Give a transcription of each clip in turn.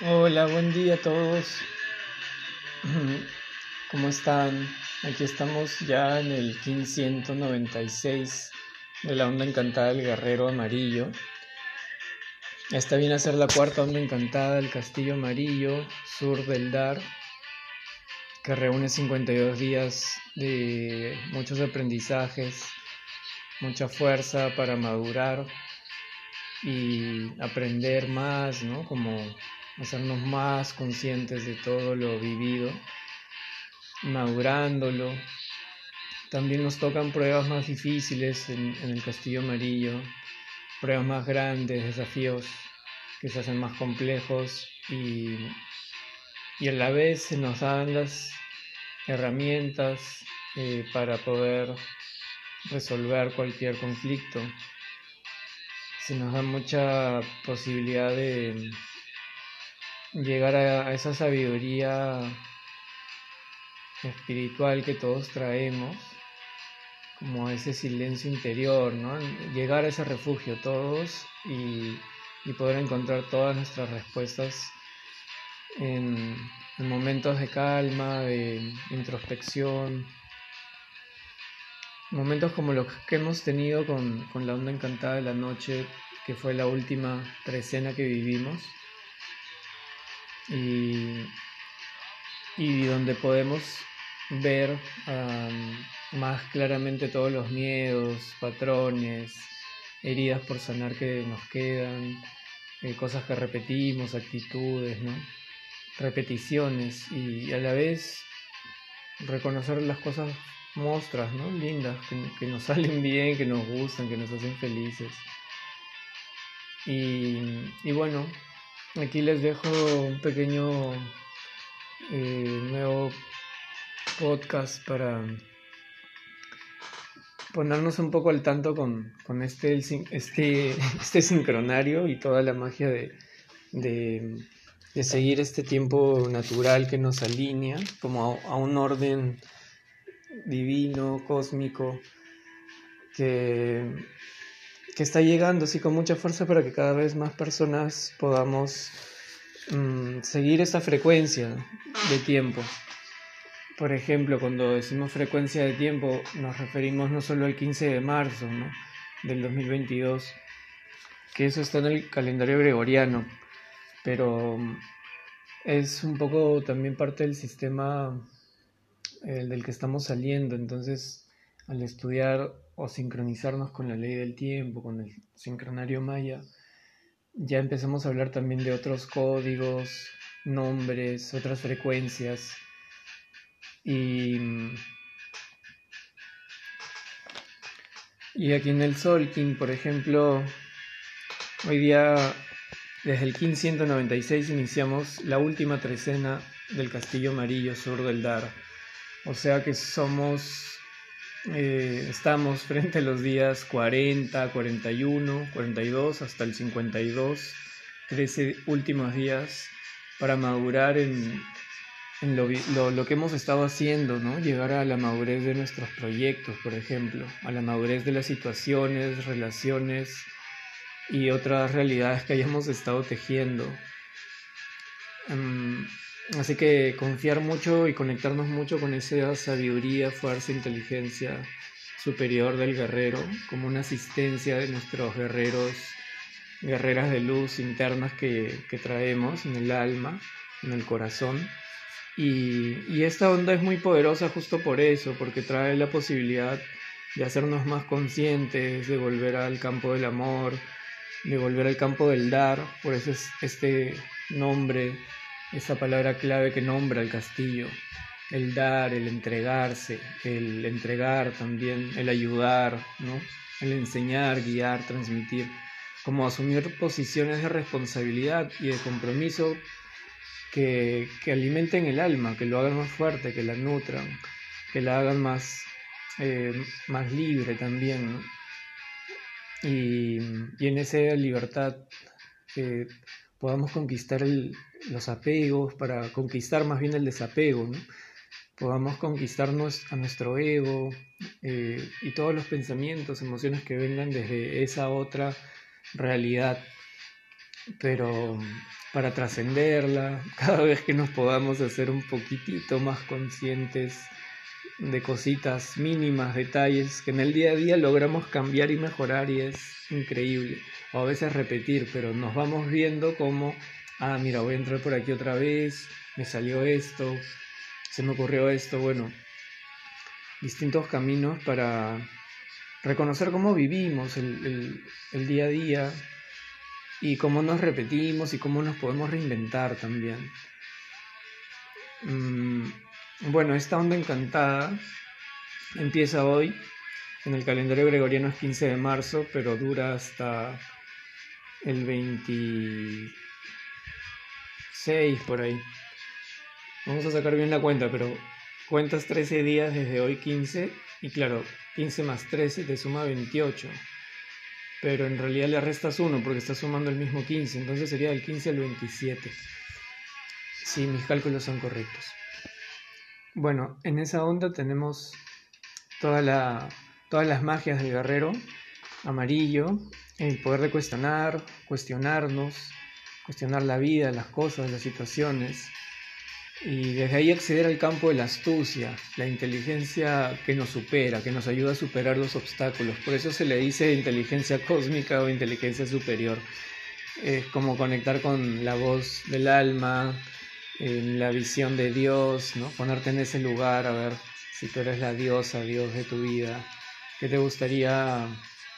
Hola, buen día a todos. ¿Cómo están? Aquí estamos ya en el 1596 de la onda encantada del guerrero amarillo. Esta viene a ser la cuarta onda encantada del castillo amarillo, sur del Dar, que reúne 52 días de muchos aprendizajes, mucha fuerza para madurar y aprender más, ¿no? Como hacernos más conscientes de todo lo vivido, madurándolo. También nos tocan pruebas más difíciles en, el castillo amarillo, pruebas más grandes, desafíos que se hacen más complejos y, y a la vez se nos dan las herramientas eh, para poder resolver cualquier conflicto. Se nos da mucha posibilidad de llegar a, esa sabiduría espiritual que todos traemos, como ese silencio interior, ¿no? Llegar a ese refugio todos y, poder encontrar todas nuestras respuestas en, momentos de calma, de introspección, momentos como los que hemos tenido con, con la onda encantada de la noche, que fue la última trecena que vivimos y, donde podemos ver más claramente todos los miedos, patrones, heridas por sanar que nos quedan, eh, cosas que repetimos, actitudes, ¿no? repeticiones y a la vez reconocer las cosas mostras, ¿no? lindas, que, que, nos salen bien, que nos gustan, que nos hacen felices. Y, y bueno, Aquí les dejo un pequeño eh, nuevo podcast para ponernos un poco al tanto con, este, este, este sincronario y toda la magia de, de, seguir este tiempo natural que nos alinea como a un orden divino, cósmico, que que está llegando así con mucha fuerza para que cada vez más personas podamos mm, seguir esa frecuencia de tiempo. Por ejemplo, cuando decimos frecuencia de tiempo, nos referimos no solo al 15 de marzo del 2022, que eso está en el calendario gregoriano, pero mm, es un poco también parte del sistema el del que estamos saliendo. Entonces, al estudiar o sincronizarnos con la ley del tiempo, con el sincronario maya, ya empezamos a hablar también de otros códigos, nombres, otras frecuencias. Y, y aquí en el Solkin, por ejemplo, hoy día, desde el 1596, iniciamos la última trecena del Castillo Amarillo Sur del Dar. O sea que somos eh, estamos frente a los días 40, 41, 42 hasta el 52, 13 últimos días para madurar en, lo, lo, que hemos estado haciendo, ¿no? Llegar a la madurez de nuestros proyectos, por ejemplo, a la madurez de las situaciones, relaciones y otras realidades que hayamos estado tejiendo. Em, Así que confiar mucho y conectarnos mucho con esa sabiduría, fuerza, inteligencia superior del guerrero, como una asistencia de nuestros guerreros, guerreras de luz internas que, traemos en el alma, en el corazón. Y, y esta onda es muy poderosa justo por eso, porque trae la posibilidad de hacernos más conscientes, de volver al campo del amor, de volver al campo del dar, por eso es este nombre esa palabra clave que nombra el castillo, el dar, el entregarse, el entregar también, el ayudar, ¿no? el enseñar, guiar, transmitir, como asumir posiciones de responsabilidad y de compromiso que, alimenten el alma, que lo hagan más fuerte, que la nutran, que la hagan más, eh, más libre también. Y, y, en esa libertad eh, podamos conquistar los apegos, para conquistar más bien el desapego, podamos conquistarnos a nuestro ego eh, y todos los pensamientos, emociones que vengan desde esa otra realidad. pero para trascenderla, cada vez que nos podamos hacer un poquitito más conscientes de cositas mínimas, detalles que en el día a día logramos cambiar y mejorar y es increíble. O a veces repetir, pero nos vamos viendo como, ah, mira, voy a entrar por aquí otra vez, me salió esto, se me ocurrió esto, bueno, distintos caminos para reconocer cómo vivimos el, día a día y cómo nos repetimos y cómo nos podemos reinventar también. Mm, bueno, esta onda encantada empieza hoy. En el calendario gregoriano es 15 de marzo, pero dura hasta el 26 por ahí. Vamos a sacar bien la cuenta, pero cuentas 13 días desde hoy 15 y claro, 15 más 13 te suma 28. Pero en realidad le restas 1 porque está sumando el mismo 15, entonces sería del 15 al 27. Si mis cálculos son correctos. Bueno, en esa onda tenemos todas las magias del guerrero amarillo, el poder de cuestionar, cuestionarnos, cuestionar la vida, las cosas, las situaciones, y desde ahí acceder al campo de la astucia, la inteligencia que nos supera, que nos ayuda a superar los obstáculos. Por eso se le dice inteligencia cósmica o inteligencia superior. Es como conectar con la voz del alma, la visión de Dios, ¿no? ponerte en ese lugar a ver si tú eres la diosa, Dios de tu vida, qué te gustaría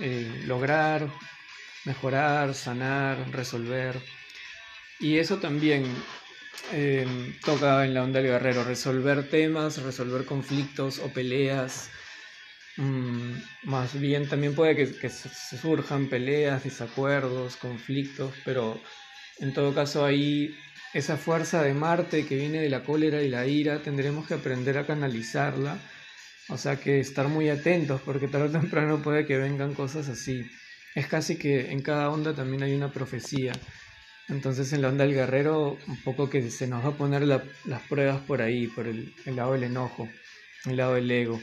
eh, lograr, mejorar, sanar, resolver. Y eso también eh, toca en la onda del guerrero, resolver temas, resolver conflictos o peleas. Mm, más bien también puede que, que surjan peleas, desacuerdos, conflictos, pero en todo caso ahí esa fuerza de Marte que viene de la cólera y la ira, tendremos que aprender a canalizarla. O sea que estar muy atentos porque tarde o temprano puede que vengan cosas así. Es casi que en cada onda también hay una profecía. Entonces en la onda del guerrero un poco que se nos va a poner las pruebas por ahí, por el, lado del enojo, el lado del ego.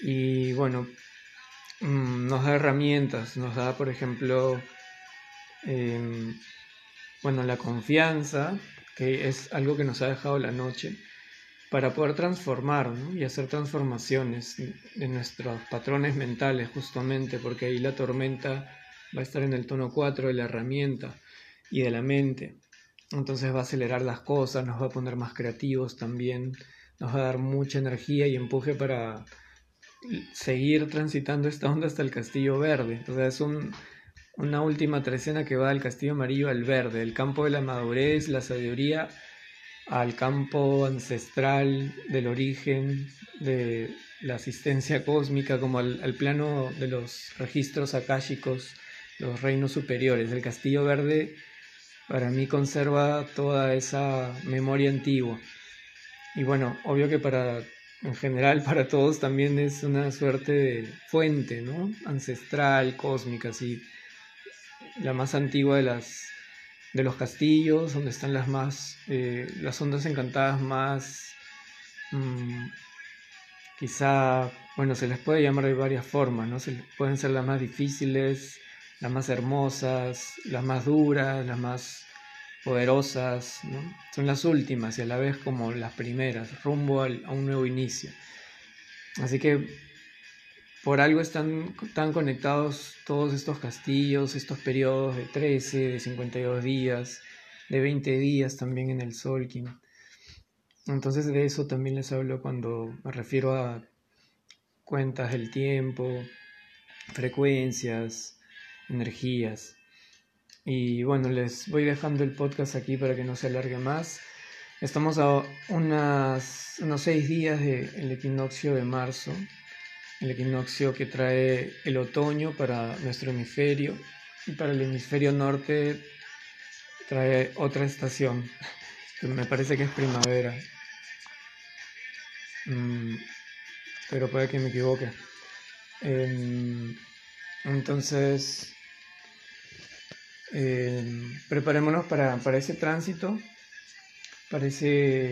Y bueno, mm, nos da herramientas, nos da por ejemplo em, bueno, la confianza, que es algo que nos ha dejado la noche, para poder transformar y hacer transformaciones de nuestros patrones mentales justamente, porque ahí la tormenta va a estar en el tono 4 de la herramienta y de la mente. Entonces va a acelerar las cosas, nos va a poner más creativos también, nos va a dar mucha energía y empuje para seguir transitando esta onda hasta el castillo verde. O sea, es un, una última trecena que va del castillo amarillo al verde, del campo de la madurez, la sabiduría, al campo ancestral del origen, de la asistencia cósmica, como al, plano de los registros akáshicos, los reinos superiores. El castillo verde para mí conserva toda esa memoria antigua. Y bueno, obvio que para en general para todos también es una suerte de fuente, ¿no? Ancestral, cósmica, así la más antigua de las de los castillos, donde están las más eh, las ondas encantadas más mm, quizá bueno se les puede llamar de varias formas, no se, pueden ser las más difíciles, las más hermosas, las más duras, las más poderosas, son las últimas y a la vez como las primeras, rumbo a un nuevo inicio. Así que por algo están tan conectados todos estos castillos, estos periodos de 13, de 52 días, de 20 días también en el Solkin. Entonces de eso también les hablo cuando me refiero a cuentas del tiempo, frecuencias, energías. Y bueno, les voy dejando el podcast aquí para que no se alargue más. Estamos a unas, unos seis días del equinoccio de marzo, el equinoccio que trae el otoño para nuestro hemisferio y para el hemisferio norte trae otra estación, que me parece que es primavera. Mm, pero puede que me equivoque. Em, entonces, em, preparémonos para, para, ese tránsito, para ese,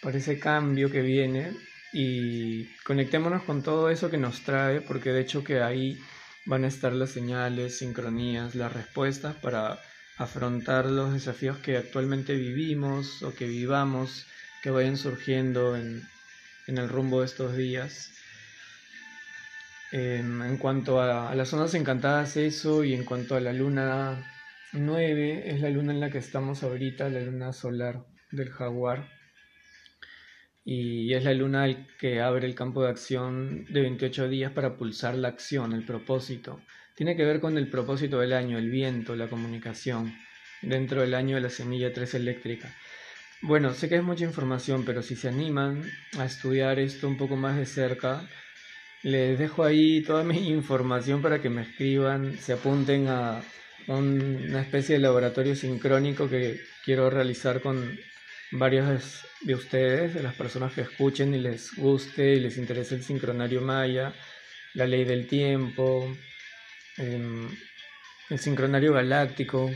para ese cambio que viene y conectémonos con todo eso que nos trae, porque de hecho que ahí van a estar las señales, sincronías, las respuestas para afrontar los desafíos que actualmente vivimos o que vivamos, que vayan surgiendo en, el rumbo de estos días. En cuanto a, a, las zonas encantadas, eso, y en cuanto a la luna 9, es la luna en la que estamos ahorita, la luna solar del jaguar y es la luna el que abre el campo de acción de 28 días para pulsar la acción, el propósito. Tiene que ver con el propósito del año, el viento, la comunicación, dentro del año de la semilla 3 eléctrica. Bueno, sé que es mucha información, pero si se animan a estudiar esto un poco más de cerca, les dejo ahí toda mi información para que me escriban, se apunten a una especie de laboratorio sincrónico que quiero realizar con varios de ustedes, de las personas que escuchen y les guste y les interese el sincronario maya, la ley del tiempo, em, el sincronario galáctico.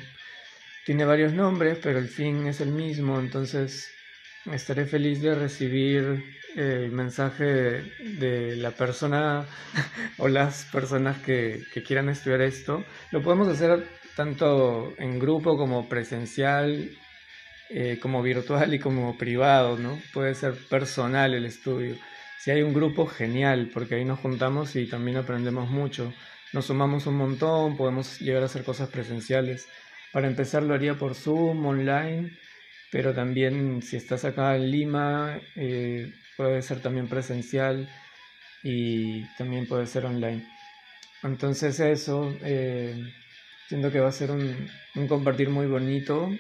Tiene varios nombres, pero el fin es el mismo, entonces estaré feliz de recibir el mensaje de, la persona o las personas que, que quieran estudiar esto. Lo podemos hacer tanto en grupo como presencial eh, como virtual y como privado, ¿no? Puede ser personal el estudio. Si hay un grupo, genial, porque ahí nos juntamos y también aprendemos mucho. Nos sumamos un montón, podemos llegar a hacer cosas presenciales. Para empezar lo haría por Zoom, online, pero también si estás acá en Lima, eh, puede ser también presencial y también puede ser online. Entonces eso, eh, siento que va a ser un, un compartir muy bonito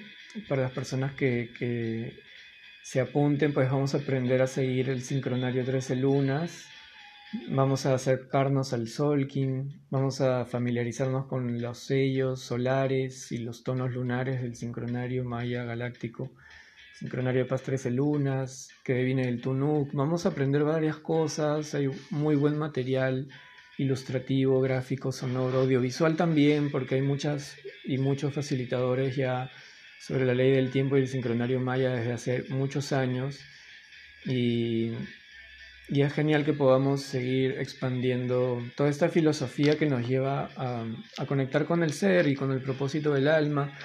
para las personas que, se apunten, pues vamos a aprender a seguir el sincronario 13 lunas, vamos a acercarnos al Solkin, vamos a familiarizarnos con los sellos solares y los tonos lunares del sincronario maya galáctico, sincronario de paz 13 lunas, que viene del Tunuk, vamos a aprender varias cosas, hay muy buen material ilustrativo, gráfico, sonoro, audiovisual también, porque hay muchas y muchos facilitadores ya sobre la ley del tiempo y el sincronario maya desde hace muchos años y, y, es genial que podamos seguir expandiendo toda esta filosofía que nos lleva a, conectar con el ser y con el propósito del alma,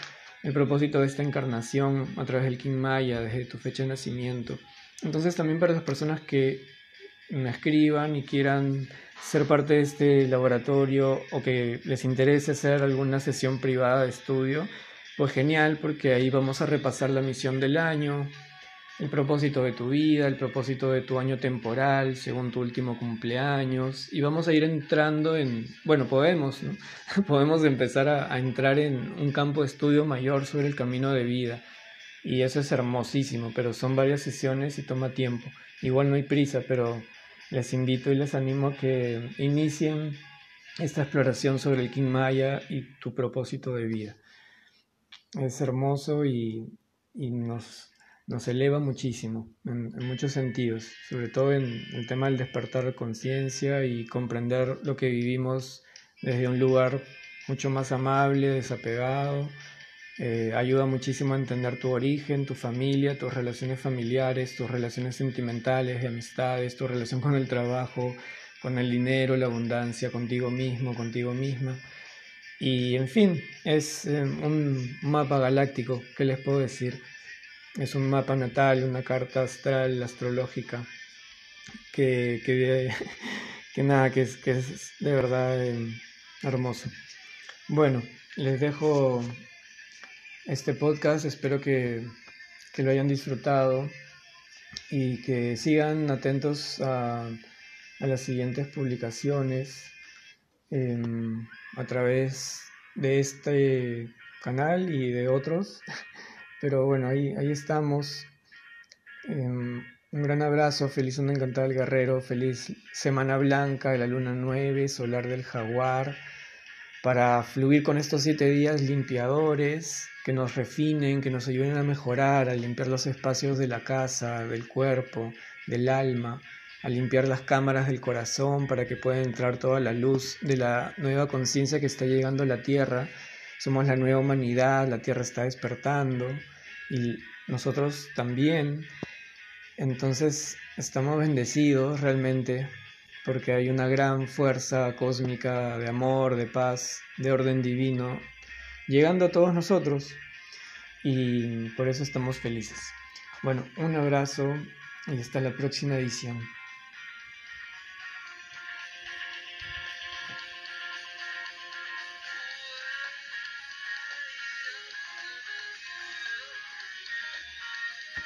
el propósito de esta encarnación a través del King Maya desde tu fecha de nacimiento. Entonces también para las personas que me escriban y quieran ser parte de este laboratorio o que les interese hacer alguna sesión privada de estudio, pues genial, porque ahí vamos a repasar la misión del año, el propósito de tu vida, el propósito de tu año temporal, según tu último cumpleaños, y vamos a ir entrando en, bueno, podemos, ¿no? podemos empezar a, entrar en un campo de estudio mayor sobre el camino de vida, y eso es hermosísimo, pero son varias sesiones y toma tiempo. Igual no hay prisa, pero les invito y les animo a que inicien esta exploración sobre el King Maya y tu propósito de vida es hermoso y, nos, nos, eleva muchísimo en, muchos sentidos, sobre todo en el tema del despertar de conciencia y comprender lo que vivimos desde un lugar mucho más amable, desapegado. Eh, ayuda muchísimo a entender tu origen, tu familia, tus relaciones familiares, tus relaciones sentimentales, de amistades, tu relación con el trabajo, con el dinero, la abundancia, contigo mismo, contigo misma. Y en fin, es eh, un mapa galáctico, ¿qué les puedo decir? Es un mapa natal, una carta astral, astrológica, que, que, nada, que es, que es de verdad eh, hermoso. Bueno, les dejo este podcast, espero que, que lo hayan disfrutado y que sigan atentos a, a las siguientes publicaciones. A través de este canal y de otros. Pero bueno, ahí, ahí estamos. Em, un gran abrazo, feliz una encantada del guerrero, feliz Semana Blanca de la Luna 9, Solar del Jaguar, para fluir con estos siete días limpiadores que nos refinen, que nos ayuden a mejorar, a limpiar los espacios de la casa, del cuerpo, del alma, a limpiar las cámaras del corazón para que pueda entrar toda la luz de la nueva conciencia que está llegando a la Tierra. Somos la nueva humanidad, la Tierra está despertando y nosotros también. Entonces estamos bendecidos realmente porque hay una gran fuerza cósmica de amor, de paz, de orden divino, llegando a todos nosotros y por eso estamos felices. Bueno, un abrazo y hasta la próxima edición.